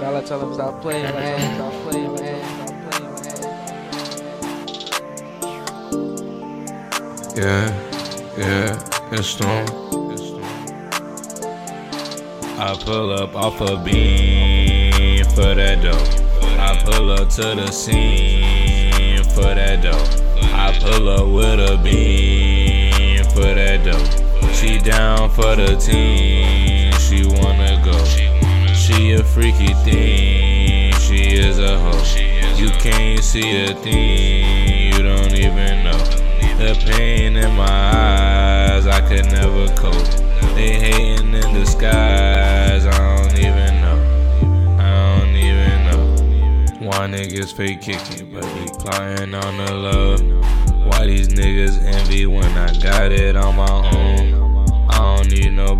Gotta tell him stop playing, man. Stop playing, man. Yeah, yeah, it's storm. I pull up off a beam for that dough. I pull up to the scene for that dough. I pull up with a beam for that dough. She down for the team, She a freaky thing, she is a hoe. You can't see a thing, you don't even know. The pain in my eyes, I could never cope. They hating in disguise, I don't even know. I don't even know. Why niggas fake kicking, but he plotting on the love. Why these niggas envy when I got it on my own?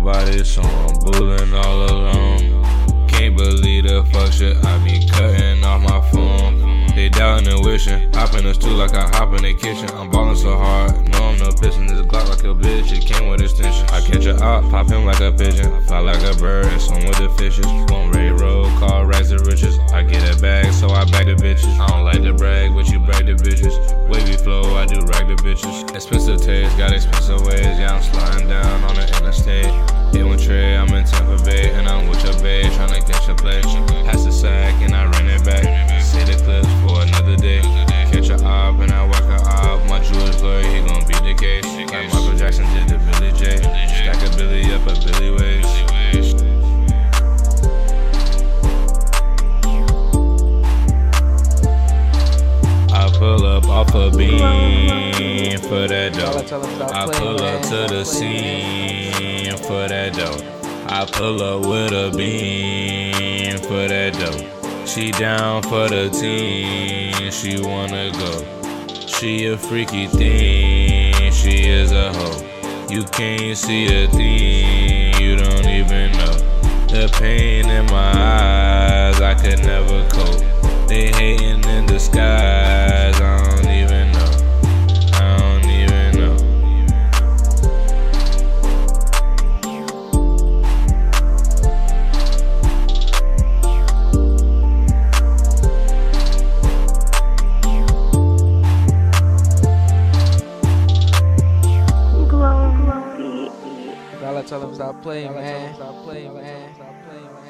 Nobody, so I'm bullying all alone. Can't believe the fuck shit I be cutting off my phone. They doubting and wishing. Hop in the stool like I hop in the kitchen. I'm ballin' so hard. No, I'm no pissin'. This Glock like a bitch. It came with extension. I catch a op, pop him like a pigeon. Fly like a bird and swim with the fishes. One railroad, call rags of riches. I get a bag, so I bag the bitches. I don't like to brag, but you brag the bitches. Wavy flow, I do rag the bitches. Expensive taste, got expensive ways. Yeah, I'm sliding down on the interstate. Hit one tray, I'm in Tampa Bay, and I'm with for that dough. tell him stop I pull up to the scene for that dough. I pull up with a beam for that dough. She down for the team, she wanna go. She a freaky thing, she is a hoe. You can't see a thing, you don't even know. The pain in my eyes, I could never cope. They hating in disguise, stop tell him stop playing, man. Tell stop playing, man.